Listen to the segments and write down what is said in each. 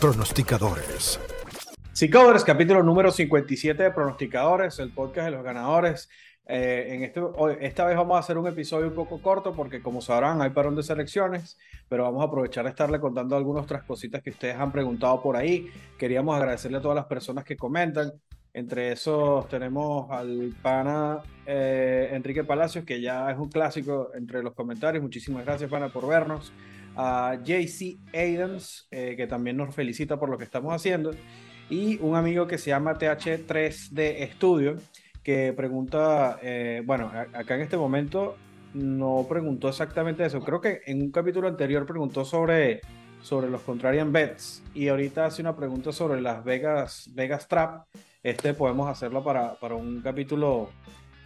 pronosticadores. Seacovers, capítulo número 57 de Pronosticadores, el podcast de los ganadores. Eh, en este, esta vez vamos a hacer un episodio un poco corto porque como sabrán hay parón de selecciones, pero vamos a aprovechar de estarle contando algunas otras cositas que ustedes han preguntado por ahí. Queríamos agradecerle a todas las personas que comentan. Entre esos tenemos al pana eh, Enrique Palacios, que ya es un clásico entre los comentarios. Muchísimas gracias, pana, por vernos. A JC Adams, eh, que también nos felicita por lo que estamos haciendo. Y un amigo que se llama TH3D Studio, que pregunta, eh, bueno, acá en este momento no preguntó exactamente eso. Creo que en un capítulo anterior preguntó sobre, sobre los contrarian bets y ahorita hace una pregunta sobre las Vegas, Vegas Trap. Este podemos hacerlo para, para un capítulo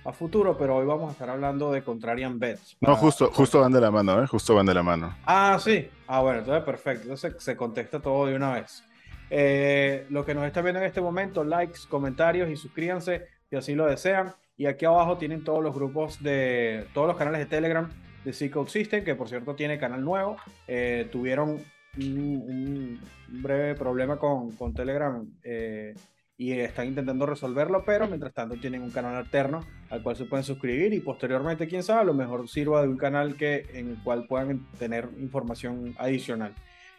a futuro, pero hoy vamos a estar hablando de contrarian bets. no, justo, justo van de la mano, ¿eh? Justo van de la mano. Ah, sí. Ah, bueno, entonces perfecto. Entonces se contesta todo de una vez. Eh, lo que nos están viendo en este momento, likes, comentarios y suscríbanse si así lo desean. Y aquí abajo tienen todos los grupos de todos los canales de Telegram de C System, que por cierto tiene canal nuevo. Eh, tuvieron un, breve problema con, con Telegram eh, y están intentando resolverlo, pero mientras tanto tienen un canal alterno al cual se pueden suscribir y posteriormente, quién sabe, a lo mejor sirva de un canal que, en el cual puedan tener información adicional.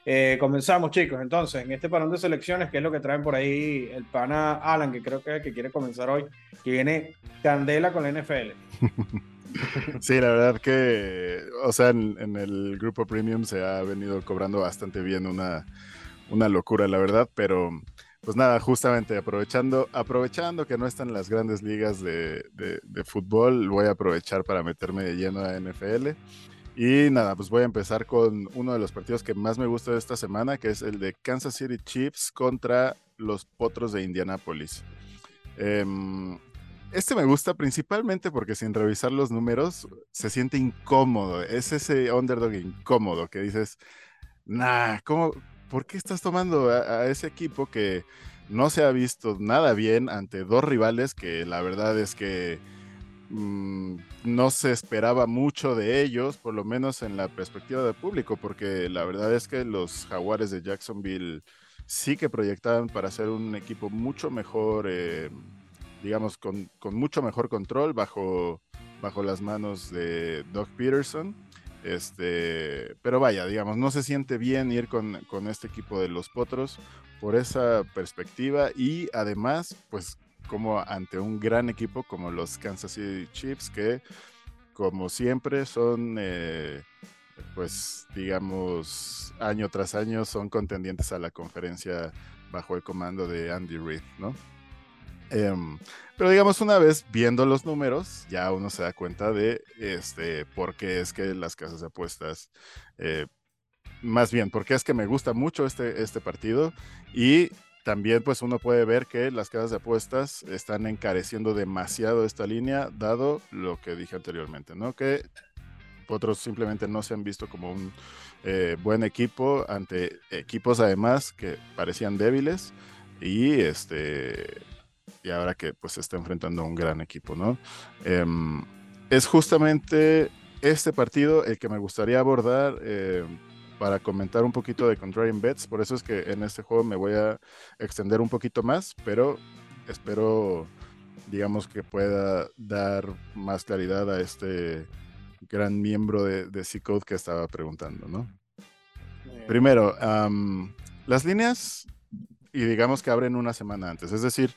Eh, comenzamos, chicos. Entonces, en este parón de selecciones, ¿qué es lo que traen por ahí el pana Alan, que creo que que quiere comenzar hoy, que viene candela con la NFL? Sí, la verdad que, o sea, en, el grupo premium se ha venido cobrando bastante bien una, una locura, la verdad, pero pues nada, justamente aprovechando, aprovechando que no están las grandes ligas de, fútbol, voy a aprovechar para meterme de lleno a NFL. Y nada, pues voy a empezar con uno de los partidos que más me gusta de esta semana, que es el de Kansas City Chiefs contra los Potros de Indianápolis. Em, este me gusta principalmente porque sin revisar los números se siente incómodo. Es ese underdog incómodo que dices, nah, ¿cómo, ¿por qué estás tomando a ese equipo que no se ha visto nada bien ante dos rivales que la verdad es que Mm, no se esperaba mucho de ellos, por lo menos en la perspectiva del público, porque la verdad es que los jaguares de Jacksonville sí que proyectaban para ser un equipo mucho mejor, eh, digamos, con, mucho mejor control bajo, bajo las manos de Doug Peterson. Este, pero vaya, digamos, no se siente bien ir con, con este equipo de los Potros por esa perspectiva y además, pues como ante un gran equipo como los Kansas City Chiefs, que como siempre son, eh, pues digamos, año tras año son contendientes a la conferencia bajo el comando de Andy Reid, ¿no? Em, pero digamos, una vez viendo los números, ya uno se da cuenta de este, por qué es que las casas de apuestas, eh, más bien, porque es que me gusta mucho este, este partido y también pues uno puede ver que las casas de apuestas están encareciendo demasiado esta línea, dado lo que dije anteriormente, ¿no? Que otros simplemente no se han visto como un eh, buen equipo ante equipos además que parecían débiles y este y ahora que pues se está enfrentando a un gran equipo, ¿no? Em, es justamente este partido el que me gustaría abordar. Eh, para comentar un poquito de Contrarian Bets. Por eso es que en este juego me voy a extender un poquito más, pero espero, digamos, que pueda dar más claridad a este gran miembro de, de C-Code que estaba preguntando, ¿no? Primero, las líneas, y digamos que abren una semana antes, es decir,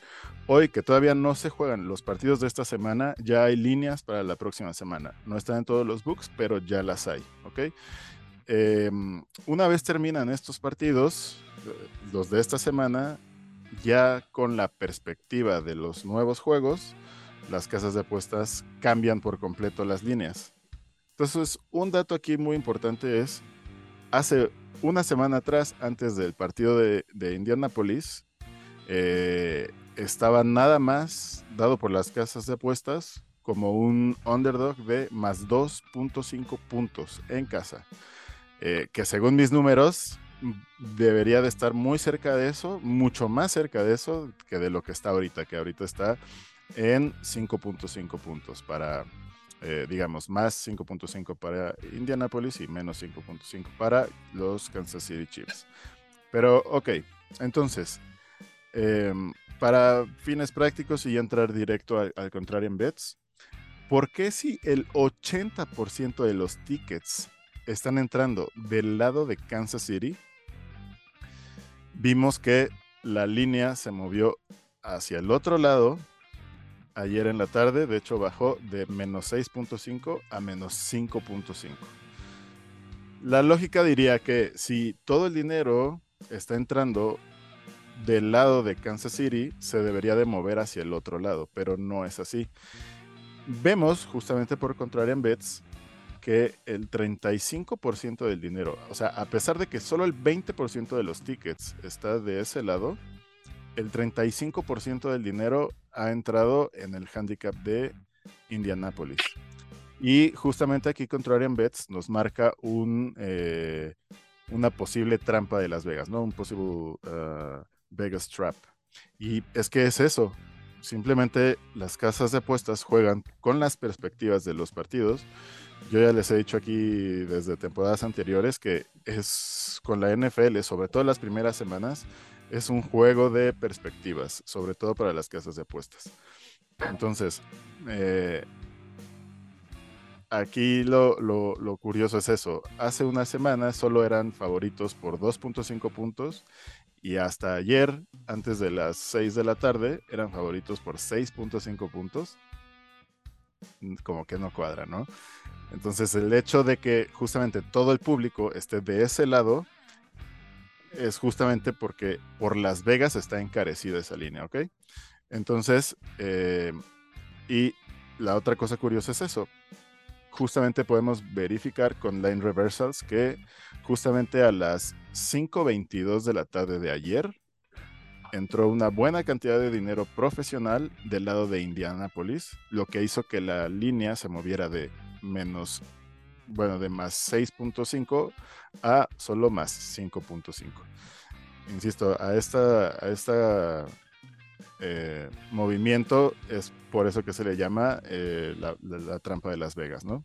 hoy que todavía no se juegan los partidos de esta semana, ya hay líneas para la próxima semana. No están en todos los books, pero ya las hay, ¿ok? Em, una vez terminan estos partidos, eh, los de esta semana, ya con la perspectiva de los nuevos juegos, las casas de apuestas cambian por completo las líneas. Entonces, un dato aquí muy importante es, hace una semana atrás, antes del partido de, Indianapolis, eh, estaba nada más dado por las casas de apuestas como un underdog de más 2.5 puntos en casa. Eh, que según mis números debería de estar muy cerca de eso, mucho más cerca de eso que de lo que está ahorita, que ahorita está en 5.5 puntos para, eh, digamos, más 5.5 para Indianapolis y menos 5.5 para los Kansas City Chiefs. Pero, ok, entonces, em, para fines prácticos y entrar directo al, al contrarian bets, ¿por qué si el 80% de los tickets están entrando del lado de Kansas City? Vimos que la línea se movió hacia el otro lado ayer en la tarde, de hecho bajó de menos 6.5 a menos 5.5. La lógica diría que si todo el dinero está entrando del lado de Kansas City, se debería de mover hacia el otro lado, pero no es así. Vemos, justamente por contrarian bets, que el 35% del dinero, o sea, a pesar de que solo el 20% de los tickets está de ese lado, el 35% del dinero ha entrado en el handicap de Indianapolis. Y justamente aquí Contrarian Bets nos marca un, eh, una posible trampa de Las Vegas, ¿no? Un posible uh, Vegas Trap. Y es que es eso. Simplemente las casas de apuestas juegan con las perspectivas de los partidos. Yo ya les he dicho aquí desde temporadas anteriores que es con la NFL, sobre todo las primeras semanas, es un juego de perspectivas, sobre todo para las casas de apuestas. Entonces, eh, aquí lo, lo, curioso es eso. Hace una semana solo eran favoritos por 2.5 puntos y hasta ayer, antes de las 6 de la tarde, eran favoritos por 6.5 puntos. Como que no cuadra, ¿no? Entonces el hecho de que justamente todo el público esté de ese lado es justamente porque por Las Vegas está encarecida esa línea, ¿ok? Entonces, eh, y la otra cosa curiosa es eso. Justamente podemos verificar con Line Reversals que justamente a las 5.22 de la tarde de ayer entró una buena cantidad de dinero profesional del lado de Indianapolis, lo que hizo que la línea se moviera de menos bueno, de más 6.5 a solo más 5.5. Insisto, a esta, a esta eh, movimiento es por eso que se le llama eh, la, trampa de Las Vegas, ¿no?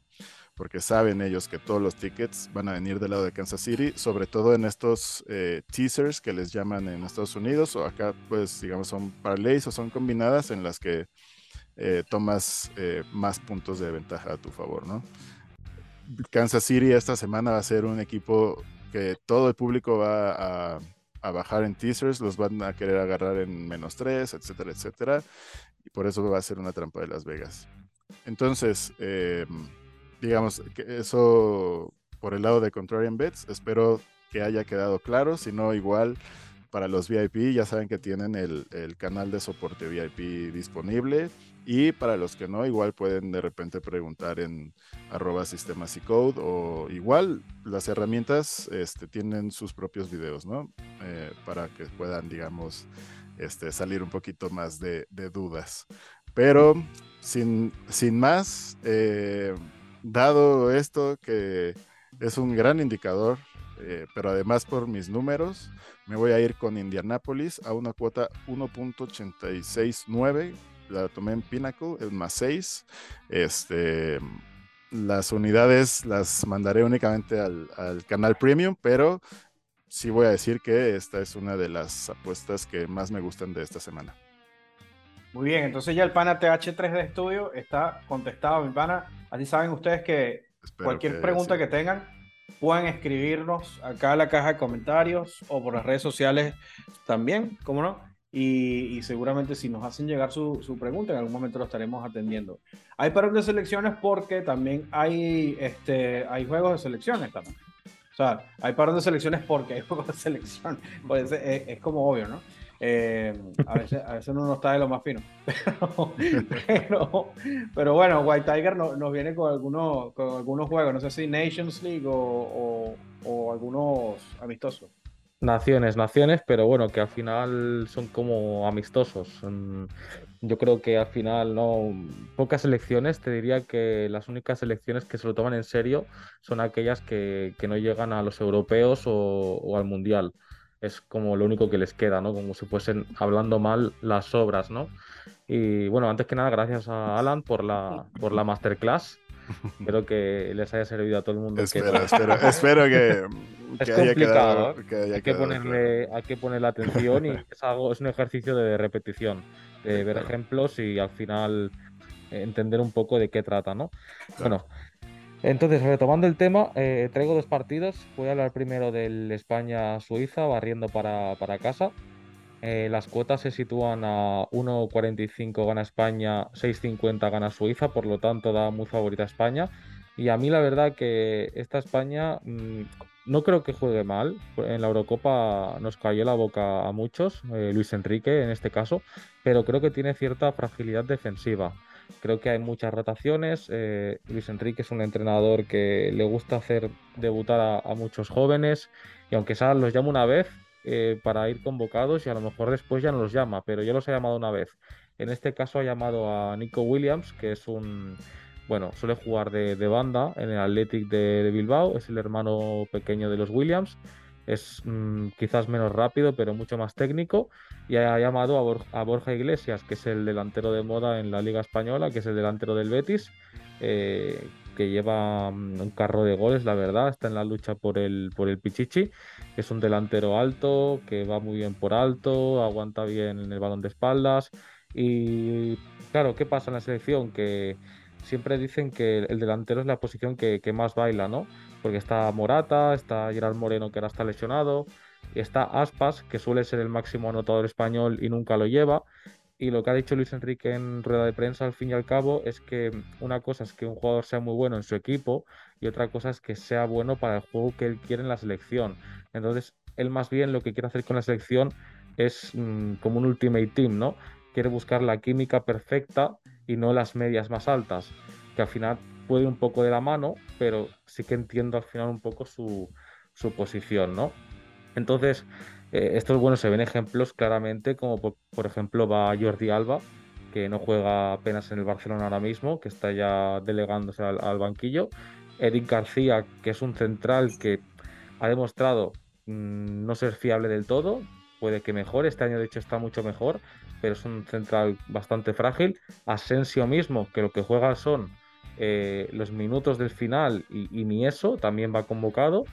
Porque saben ellos que todos los tickets van a venir del lado de Kansas City, sobre todo en estos eh, teasers que les llaman en Estados Unidos, o acá, pues, digamos, son parlays o son combinadas en las que tomas más puntos de ventaja a tu favor, ¿no? Kansas City esta semana va a ser un equipo que todo el público va a, bajar en teasers, los van a querer agarrar en menos 3, etcétera, etcétera. Y por eso va a ser una trampa de Las Vegas. Entonces, eh, digamos que eso por el lado de Contrarian Bets, espero que haya quedado claro, si no igual para los VIP ya saben que tienen el, el canal de soporte VIP disponible y para los que no, igual pueden de repente preguntar en arroba sistemas y code o igual las herramientas este, tienen sus propios videos, ¿no? Eh, para que puedan, digamos, este, salir un poquito más de, dudas. Pero sin, sin más, eh, dado esto que es un gran indicador, eh, pero además por mis números, me voy a ir con Indianapolis a una cuota 1.869 la tomé en Pinnacle, el más 6. Este, las unidades las mandaré únicamente al, canal Premium, pero sí voy a decir que esta es una de las apuestas que más me gustan de esta semana. Muy bien, entonces ya el pana TH3 de estudio está contestado, mi pana. Así saben ustedes que cualquier pregunta que tengan, pueden escribirnos acá en la caja de comentarios o por las redes sociales también, ¿cómo no? Y, seguramente si nos hacen llegar su, su, pregunta, en algún momento lo estaremos atendiendo. Hay parón de selecciones porque también hay, este, hay juegos de selecciones también. O sea, hay parón de selecciones porque hay juegos de selección. Pues es, es, como obvio, ¿no? Eh, a, veces, uno no está de lo más fino. Pero, bueno, White Tiger no, nos viene con algunos, con algunos juegos. No sé si Nations League o, algunos amistosos. Naciones, naciones, pero bueno, que al final son como amistosos. Yo creo que al final no. Pocas elecciones, te diría que las únicas elecciones que se lo toman en serio son aquellas que, no llegan a los europeos o, al mundial. Es como lo único que les queda, ¿no? Como si fuesen hablando mal las obras, ¿no? Y bueno, antes que nada, gracias a Alan por la, por la masterclass. Espero que les haya servido a todo el mundo. Espero, espero, espero que es complicado. hay, que ponerle, hay que ponerle atención y es, algo, es un ejercicio de repetición, de ver ejemplos y al final entender un poco de qué trata, ¿no? Bueno, entonces, retomando el tema, eh, traigo dos partidos. Voy a hablar primero del España-Suiza, barriendo para, casa. Eh, las cuotas se sitúan a 1.45 gana España, 6.50 gana Suiza, por lo tanto da muy favorita a España. Y a mí la verdad que esta España mm, no creo que juegue mal. En la Eurocopa nos cayó la boca a muchos, eh, Luis Enrique en este caso, pero creo que tiene cierta fragilidad defensiva. Creo que hay muchas rotaciones. Eh, Luis Enrique es un entrenador que le gusta hacer debutar a, muchos jóvenes y aunque sea los llama una vez eh, para ir convocados y a lo mejor después ya no los llama, pero ya los ha llamado una vez. En este caso ha llamado a Nico Williams, que es un, bueno, suele jugar de, banda en el Athletic de, Bilbao, es el hermano pequeño de los Williams es mm, quizás menos rápido, pero mucho más técnico. Y ha llamado a, Borja Iglesias, que es el delantero de moda en la Liga Española, que es el delantero del Betis, eh, que lleva mm, un carro de goles, la verdad, está en la lucha por el, por el Pichichi. Es un delantero alto, que va muy bien por alto, aguanta bien en el balón de espaldas. Y claro, ¿qué pasa en la selección? Que siempre dicen que el delantero es la posición que, más baila, ¿no? Porque está Morata, está Gerard Moreno que ahora está lesionado, está Aspas, que suele ser el máximo anotador español y nunca lo lleva. Y lo que ha dicho Luis Enrique en rueda de prensa, al fin y al cabo, es que una cosa es que un jugador sea muy bueno en su equipo y otra cosa es que sea bueno para el juego que él quiere en la selección. Entonces, él más bien lo que quiere hacer con la selección es mm, como un ultimate team, ¿no? Quiere buscar la química perfecta y no las medias más altas, que al final puede un poco de la mano, pero sí que entiendo al final un poco su, posición, ¿no? Entonces, eh, esto es bueno, se ven ejemplos claramente, como por, ejemplo va Jordi Alba, que no juega apenas en el Barcelona ahora mismo, que está ya delegándose al, banquillo. Eric García, que es un central que ha demostrado mm, no ser fiable del todo, puede que mejore, este año de hecho está mucho mejor, pero es un central bastante frágil. Asensio mismo, que lo que juega son eh, los minutos del final y, ni eso, también va convocado.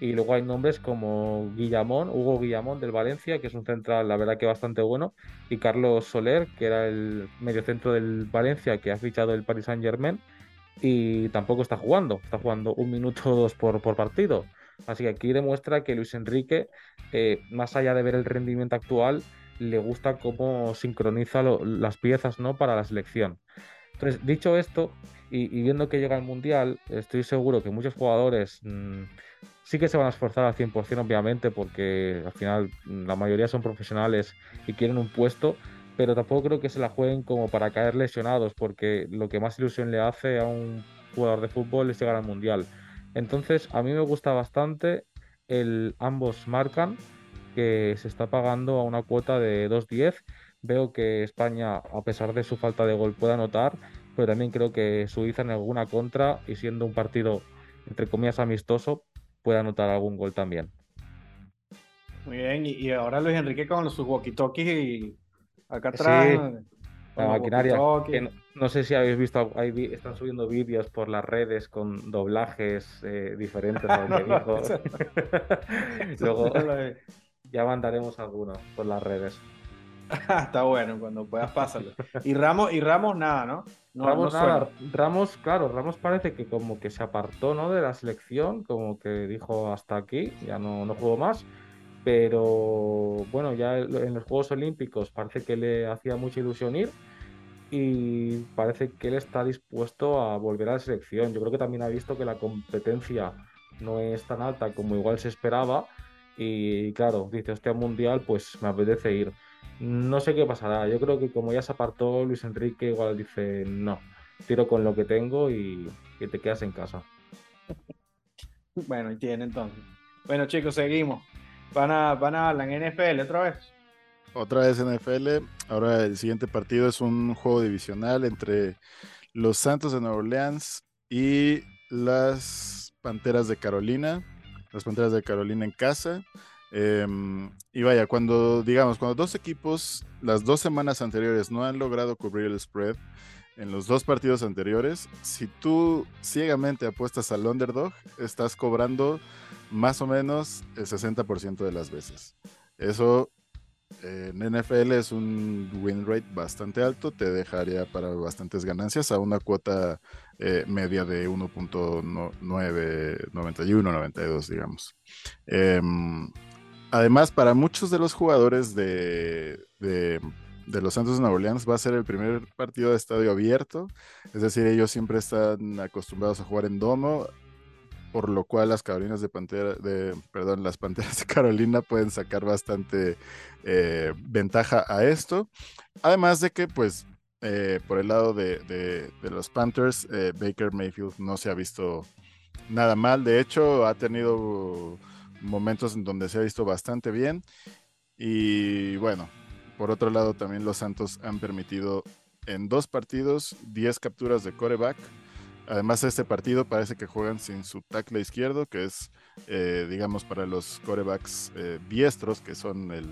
Y luego hay nombres como Guillamón, Hugo Guillamón del Valencia, que es un central, la verdad que bastante bueno, y Carlos Soler, que era el mediocentro del Valencia, que ha fichado el Paris Saint Germain, y tampoco está jugando, está jugando un minuto o dos por, por partido. Así que aquí demuestra que Luis Enrique, eh, más allá de ver el rendimiento actual, le gusta cómo sincroniza las piezas ¿no? para la selección. Entonces, dicho esto, y, viendo que llega el Mundial, estoy seguro que muchos jugadores mm, sí que se van a esforzar al 100%, obviamente, porque al final mm, la mayoría son profesionales y quieren un puesto, pero tampoco creo que se la jueguen como para caer lesionados, porque lo que más ilusión le hace a un jugador de fútbol es llegar al Mundial. Entonces, a mí me gusta bastante el ambos marcan que se está pagando a una cuota de 2.10. Veo que España, a pesar de su falta de gol, puede anotar, pero también creo que Suiza en alguna contra y siendo un partido, entre comillas, amistoso, puede anotar algún gol también. Muy bien, y, ahora Luis Enrique con sus walkie-talkies y acá atrás. la maquinaria. no, sé si habéis visto, están subiendo vídeos por las redes con doblajes eh, diferentes. Luego, ya mandaremos algunos por las redes. Está bueno, cuando puedas pásalo. Y Ramos, y Ramos nada, ¿no? Ramos nada. Ramos, claro, Ramos parece que como que se apartó ¿no? de la selección, como que dijo hasta aquí, ya no, no juego más. Pero bueno, ya en los Juegos Olímpicos parece que le hacía mucha ilusión ir y parece que él está dispuesto a volver a la selección. Yo creo que también ha visto que la competencia no es tan alta como igual se esperaba y claro, dice, hostia, mundial, pues me apetece ir. No sé qué pasará. Yo creo que como ya se apartó Luis Enrique, igual dice, no, tiro con lo que tengo y que te quedas en casa. Bueno, y tiene entonces. Bueno, chicos, seguimos. Van a, van a la NFL otra vez. Otra vez NFL. Ahora el siguiente partido es un juego divisional entre los Santos de Nueva Orleans y las Panteras de Carolina las Panteras de Carolina en casa. Em, y vaya, cuando, digamos, cuando dos equipos las dos semanas anteriores no han logrado cubrir el spread en los dos partidos anteriores, si tú ciegamente apuestas al underdog, estás cobrando más o menos el 60% de las veces. Eso en NFL es un win rate bastante alto, te dejaría para bastantes ganancias a una cuota eh, media de 1.991, 92, digamos. Em, además, para muchos de los jugadores de, de, los Santos de Nueva Orleans va a ser el primer partido de estadio abierto, es decir, ellos siempre están acostumbrados a jugar en domo por lo cual las Carolinas de Pantera, de, perdón, las Panteras de Carolina pueden sacar bastante eh, ventaja a esto. Además de que, pues, eh, por el lado de, los Panthers, eh, Baker Mayfield no se ha visto nada mal. De hecho, ha tenido momentos en donde se ha visto bastante bien. Y bueno, por otro lado, también los Santos han permitido en dos partidos 10 capturas de coreback Además, este partido parece que juegan sin su tackle izquierdo, que es, eh, digamos, para los corebacks eh, diestros, que son el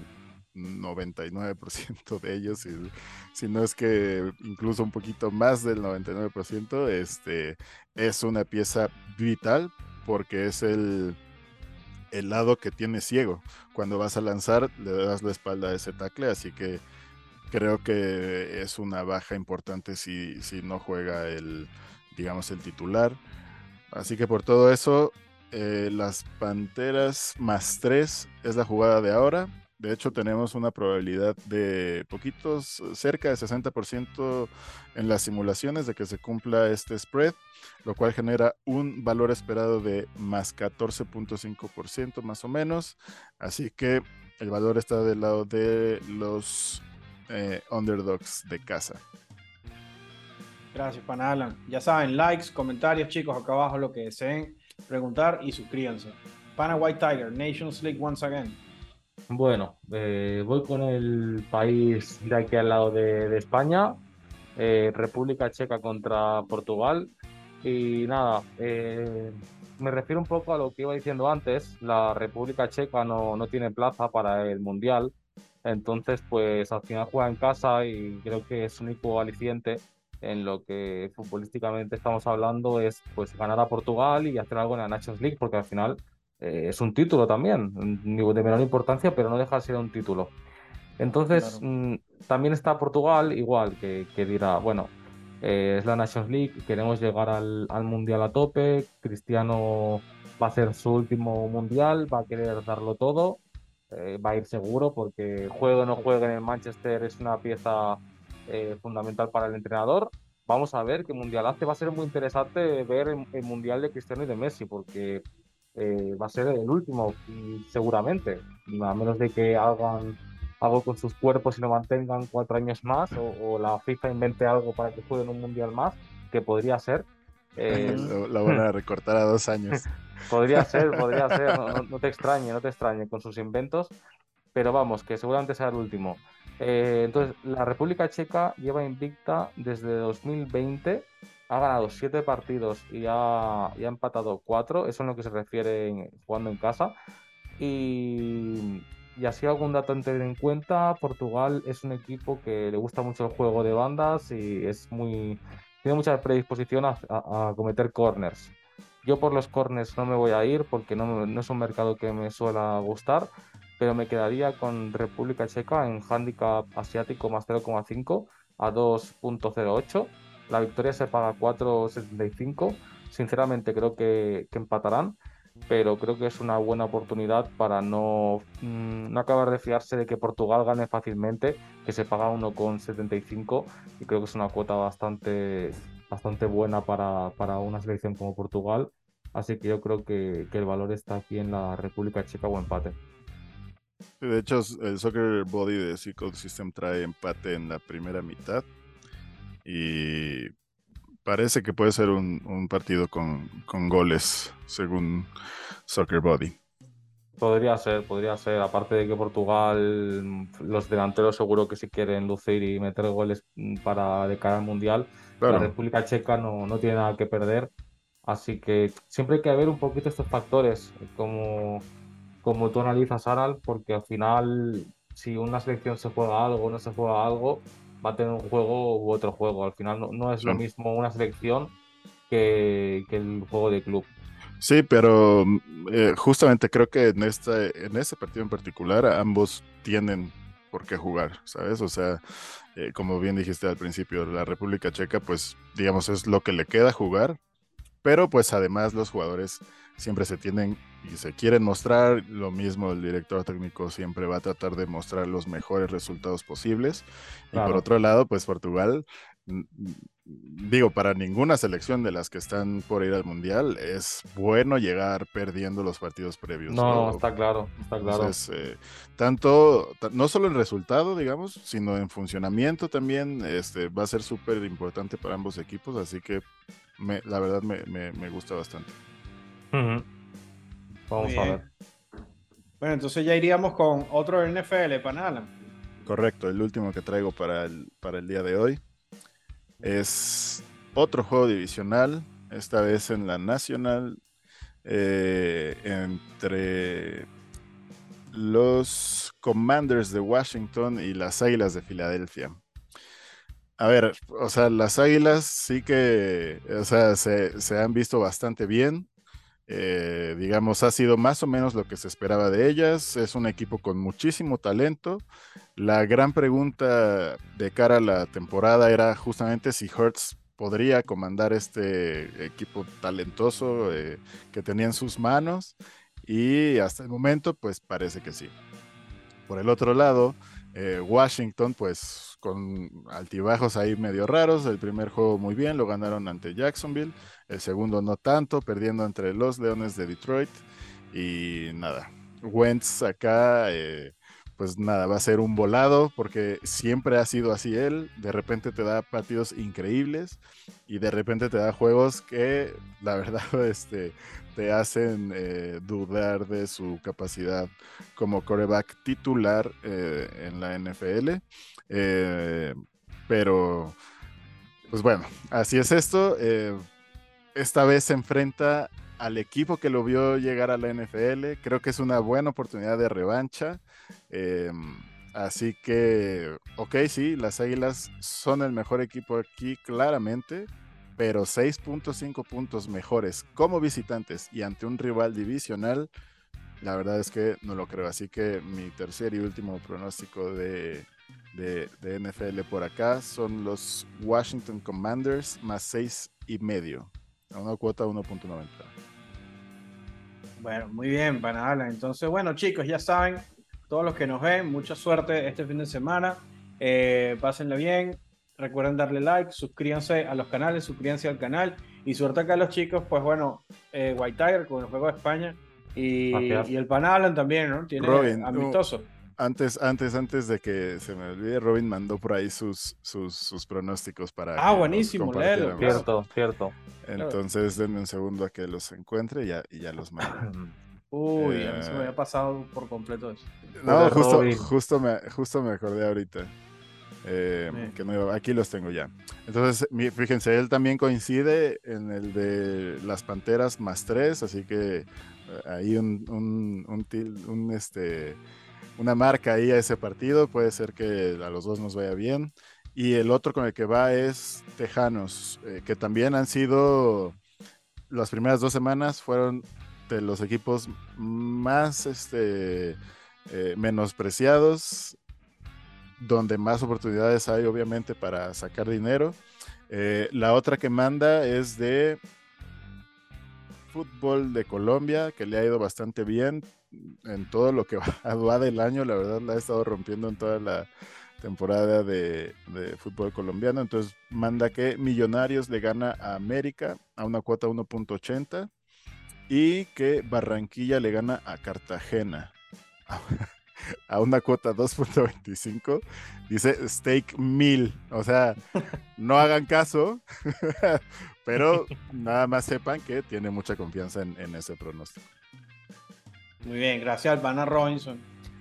99% de ellos, y, si no es que incluso un poquito más del 99%, este, es una pieza vital porque es el, el lado que tiene ciego. Cuando vas a lanzar, le das la espalda a ese tackle, así que creo que es una baja importante si, si no juega el digamos, el titular. Así que por todo eso, eh, las Panteras más 3 es la jugada de ahora. De hecho, tenemos una probabilidad de poquitos, cerca de 60% en las simulaciones de que se cumpla este spread, lo cual genera un valor esperado de más 14.5% más o menos. Así que el valor está del lado de los eh, underdogs de casa. Gracias, Pana Alan. Ya saben, likes, comentarios, chicos, acá abajo lo que deseen preguntar y suscríbanse. Pana White Tiger, Nations League once again. Bueno, eh, voy con el país de aquí al lado de, España, eh, República Checa contra Portugal. Y nada, eh, me refiero un poco a lo que iba diciendo antes, la República Checa no, no tiene plaza para el Mundial, entonces pues al final juega en casa y creo que es único aliciente en lo que futbolísticamente estamos hablando es pues ganar a Portugal y hacer algo en la Nations League, porque al final eh, es un título también, de menor importancia, pero no deja de ser un título. Entonces, mm, también está Portugal igual, que, que dirá, bueno, eh, es la Nations League, queremos llegar al, al, Mundial a tope, Cristiano va a ser su último Mundial, va a querer darlo todo, eh, va a ir seguro, porque juegue o no juegue en el Manchester es una pieza eh, fundamental para el entrenador. Vamos a ver qué mundial hace. Va a ser muy interesante ver el, mundial de Cristiano y de Messi, porque eh, va a ser el último, seguramente, a menos de que hagan algo con sus cuerpos y lo mantengan cuatro años más, o, la FIFA invente algo para que jueguen un mundial más, que podría ser. Eh, la van a recortar a dos años. podría ser, podría ser, no, no, te extrañe, no te extrañe con sus inventos, pero vamos, que seguramente sea el último. Eh, entonces, la República Checa lleva invicta desde 2020, ha ganado 7 partidos y ha, empatado 4, eso es lo que se refiere jugando en casa. Y, y, así algún dato a tener en cuenta, Portugal es un equipo que le gusta mucho el juego de bandas y es muy, tiene mucha predisposición a, cometer corners. Yo por los corners no me voy a ir porque no, no es un mercado que me suele gustar pero me quedaría con República Checa en handicap asiático más 0,5 a 2.08. La victoria se paga 4.75. Sinceramente creo que, empatarán, pero creo que es una buena oportunidad para no, mm, no acabar de fiarse de que Portugal gane fácilmente, que se paga 1,75 y creo que es una cuota bastante, bastante buena para, para una selección como Portugal. Así que yo creo que, que el valor está aquí en la República Checa o empate. De hecho, el Soccer Body de Circle System trae empate en la primera mitad. Y parece que puede ser un, partido con, goles, según Soccer Body. Podría ser, podría ser. Aparte de que Portugal, los delanteros seguro que si quieren lucir y meter goles para de cara al Mundial, la República Checa no, no tiene nada que perder. Así que siempre hay que ver un poquito estos factores, como como tú analizas, Aral, porque al final, si una selección se juega algo o no se juega algo, va a tener un juego u otro juego. Al final no, es lo mismo una selección que, el juego de club. Sí, pero eh, justamente creo que en, esta, en este partido en particular ambos tienen por qué jugar, ¿sabes? O sea, eh, como bien dijiste al principio, la República Checa, pues digamos, es lo que le queda jugar, pero pues además los jugadores siempre se tienen y se quieren mostrar, lo mismo el director técnico siempre va a tratar de mostrar los mejores resultados posibles. Y por otro lado, pues Portugal digo, para ninguna selección de las que están por ir al Mundial es bueno llegar perdiendo los partidos previos. No, está claro, está claro. Eh, tanto, no solo en resultado, digamos, sino en funcionamiento también este, va a ser súper importante para ambos equipos, así que me, la verdad me, gusta bastante. Vamos a ver. Bueno, entonces ya iríamos con otro NFL, Panala. Correcto, el último que traigo para el, para el día de hoy. Es otro juego divisional, esta vez en la nacional, eh, entre los Commanders de Washington y las Águilas de Filadelfia. A ver, o sea, las Águilas sí que, o sea, se, se han visto bastante bien. Eh, digamos, ha sido más o menos lo que se esperaba de ellas. Es un equipo con muchísimo talento. La gran pregunta de cara a la temporada era justamente si Hertz podría comandar este equipo talentoso eh, que tenía en sus manos. Y hasta el momento, pues parece que sí. Por el otro lado, eh, Washington, pues con altibajos ahí medio raros. El primer juego muy bien, lo ganaron ante Jacksonville. El segundo no tanto, perdiendo entre los Leones de Detroit. Y nada, Wentz acá, eh, pues nada, va a ser un volado porque siempre ha sido así él. De repente te da partidos increíbles y de repente te da juegos que la verdad este, te hacen eh, dudar de su capacidad como coreback titular eh, en la NFL. Eh, pero, pues bueno, así es esto. esta vez se enfrenta al equipo que lo vio llegar a la NFL. Creo que es una buena oportunidad de revancha. así que, ok, sí, las Águilas son el mejor equipo aquí, claramente pero 6.5 puntos mejores como visitantes y ante un rival divisional, la verdad es que no lo creo. Así que mi tercer y último pronóstico de, de, NFL por acá son los Washington Commanders más 6 y medio, a una cuota 1.90. Bueno, muy bien, Panala. Entonces, bueno, chicos, ya saben, todos los que nos ven, mucha suerte este fin de semana. Eh, pásenla bien, Recuerden darle like, suscríbanse a los canales, suscríbanse al canal. Y suerte acá a los chicos, pues bueno, eh, White Tiger con el juego de España. Y, y el Panalan también, ¿no? Tiene Robin, amistoso. Antes, antes, antes de que se me olvide, Robin mandó por ahí sus, sus, sus pronósticos para. Ah, buenísimo, léelo. Cierto, cierto. Entonces denme un segundo a que los encuentre y ya, y ya los mando. Uy, a mí se me había pasado por completo eso. No, justo, justo, me, justo me acordé ahorita. Eh, que aquí los tengo ya. Entonces, fíjense, él también coincide en el de las Panteras más tres, así que eh, ahí un, un, este, una marca ahí a ese partido, puede ser que a los dos nos vaya bien. Y el otro con el que va es Tejanos, eh, que también han sido, las primeras dos semanas fueron de los equipos más este, menospreciados donde más oportunidades hay obviamente para sacar dinero. Eh, la otra que manda es de fútbol de Colombia, que le ha ido bastante bien en todo lo que va, del año. La verdad la ha estado rompiendo en toda la temporada de, fútbol colombiano. Entonces manda que Millonarios le gana a América a una cuota 1.80 y que Barranquilla le gana a Cartagena a una cuota 2.25, dice stake 1000. O sea, no hagan caso, pero nada más sepan que tiene mucha confianza en, ese pronóstico. Muy bien, gracias Albana Robinson.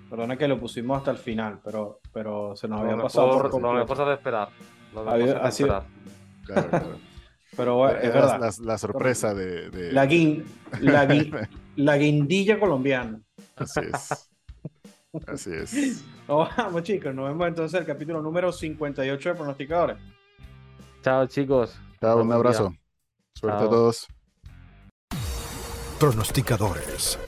Perdona que lo pusimos hasta el final, pero, pero se nos había pasado. Por lo mejor de esperar. Lo de esperar. Claro, claro. Pero es verdad. La, sorpresa de. La, la guindilla colombiana. Así es. Así es. vamos, chicos. Nos vemos entonces el capítulo número 58 de Pronosticadores. Chao, chicos. Chao, un abrazo. Suerte a todos. pronosticadores